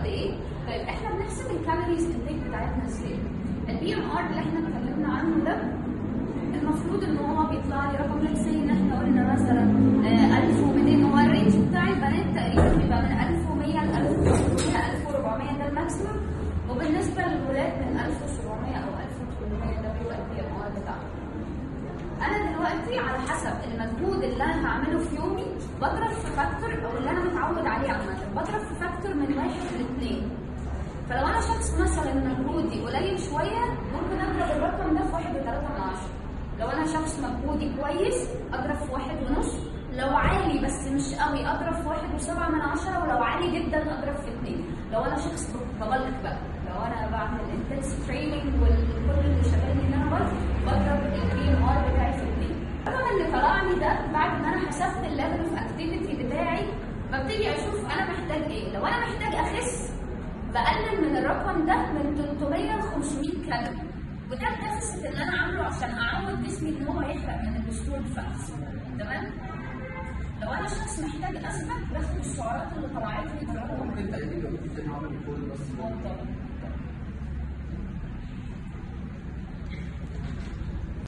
قد إيه؟ طيب إحنا بنحسب ال calories intake بتاعتنا إزاي؟ ال BMR اللي إحنا اتكلمنا عنه ده؟ المفروض إن هو بيطلع لي رقم let's say إن إحنا قلنا مثلا آه، 1200 هو ال range بتاع البنات تقريبا بيبقى من 1100 ل 1300 1400 ده ال maximum وبالنسبة للولاد من 1700 أو 1800 ده بيبقى ال BMR بتاعهم. أنا دلوقتي على حسب المجهود اللي أنا هعمله في يومي بضرب في factor أو اللي أنا متعود عليه عامة. بضرب في factor من واحد لاثنين فلو أنا شخص مثلا مجهودي قليل شوية ممكن أضرب الرقم ده في واحد وثلاثة من عشرة. لو أنا شخص مجهودي كويس أضرب في واحد ونص. لو عالي بس مش قوي أضرب في واحد وسبعة من عشرة. ولو عالي جدا أضرب في اتنين لو أنا شخص ب bulk بقى. لو أنا بعمل intense training وكل اللي شغالني ان أنا بضرب ال BMR بتاعي في اتنين الرقم اللي طلع لي ده بعد ما أنا حسبت ال level of activity بتاعي ببتدي أشوف أنا محتاج إيه لو أنا محتاج اخس بقلل من الرقم ده من 300 ل 500 كالوري وده ال deficit اللي أنا عامله عشان أعود جسمي إن هو يحرق من ال stored fats تمام؟ لو أنا شخص محتاج اثبت باخد السعرات اللي طلعت لي. عامل كل بس.